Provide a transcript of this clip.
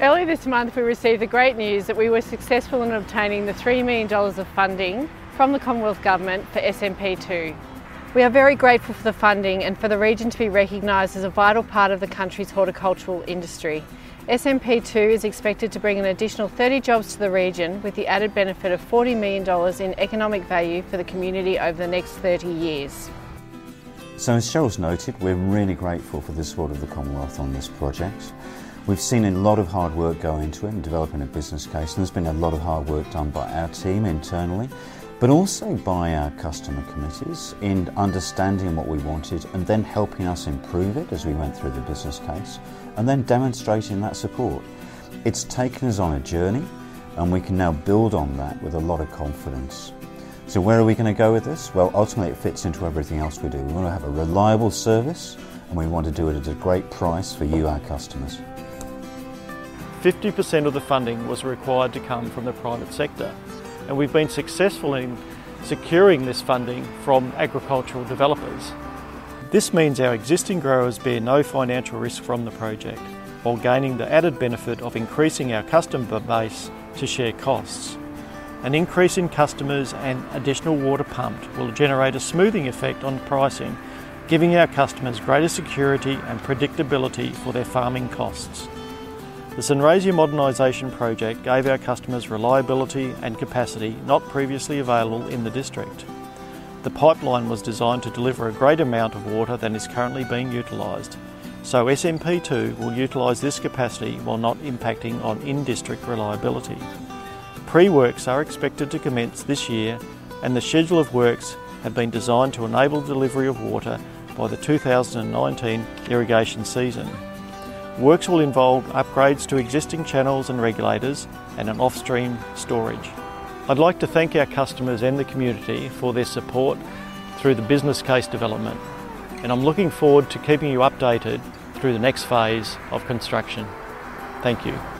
Early this month we received the great news that we were successful in obtaining the $3 million of funding from the Commonwealth Government for SMP2. We are very grateful for the funding and for the region to be recognised as a vital part of the country's horticultural industry. SMP2 is expected to bring an additional 30 jobs to the region with the added benefit of $40 million in economic value for the community over the next 30 years. So as Cheryl's noted, we're really grateful for the support of the Commonwealth on this project. We've seen a lot of hard work go into it and developing a business case, and there's been a lot of hard work done by our team internally, but also by our customer committees in understanding what we wanted and then helping us improve it as we went through the business case, and then demonstrating that support. It's taken us on a journey, and we can now build on that with a lot of confidence. So where are we going to go with this? Well, ultimately it fits into everything else we do. We want to have a reliable service and we want to do it at a great price for you, our customers. 50% of the funding was required to come from the private sector and we've been successful in securing this funding from agricultural developers. This means our existing growers bear no financial risk from the project while gaining the added benefit of increasing our customer base to share costs. An increase in customers and additional water pumped will generate a smoothing effect on pricing, giving our customers greater security and predictability for their farming costs. The Sunraysia Modernisation Project gave our customers reliability and capacity not previously available in the district. The pipeline was designed to deliver a great amount of water than is currently being utilised, so SMP2 will utilise this capacity while not impacting on in-district reliability. Pre-works are expected to commence this year and the schedule of works have been designed to enable delivery of water by the 2019 irrigation season. Works will involve upgrades to existing channels and regulators and an off-stream storage. I'd like to thank our customers and the community for their support through the business case development and I'm looking forward to keeping you updated through the next phase of construction. Thank you.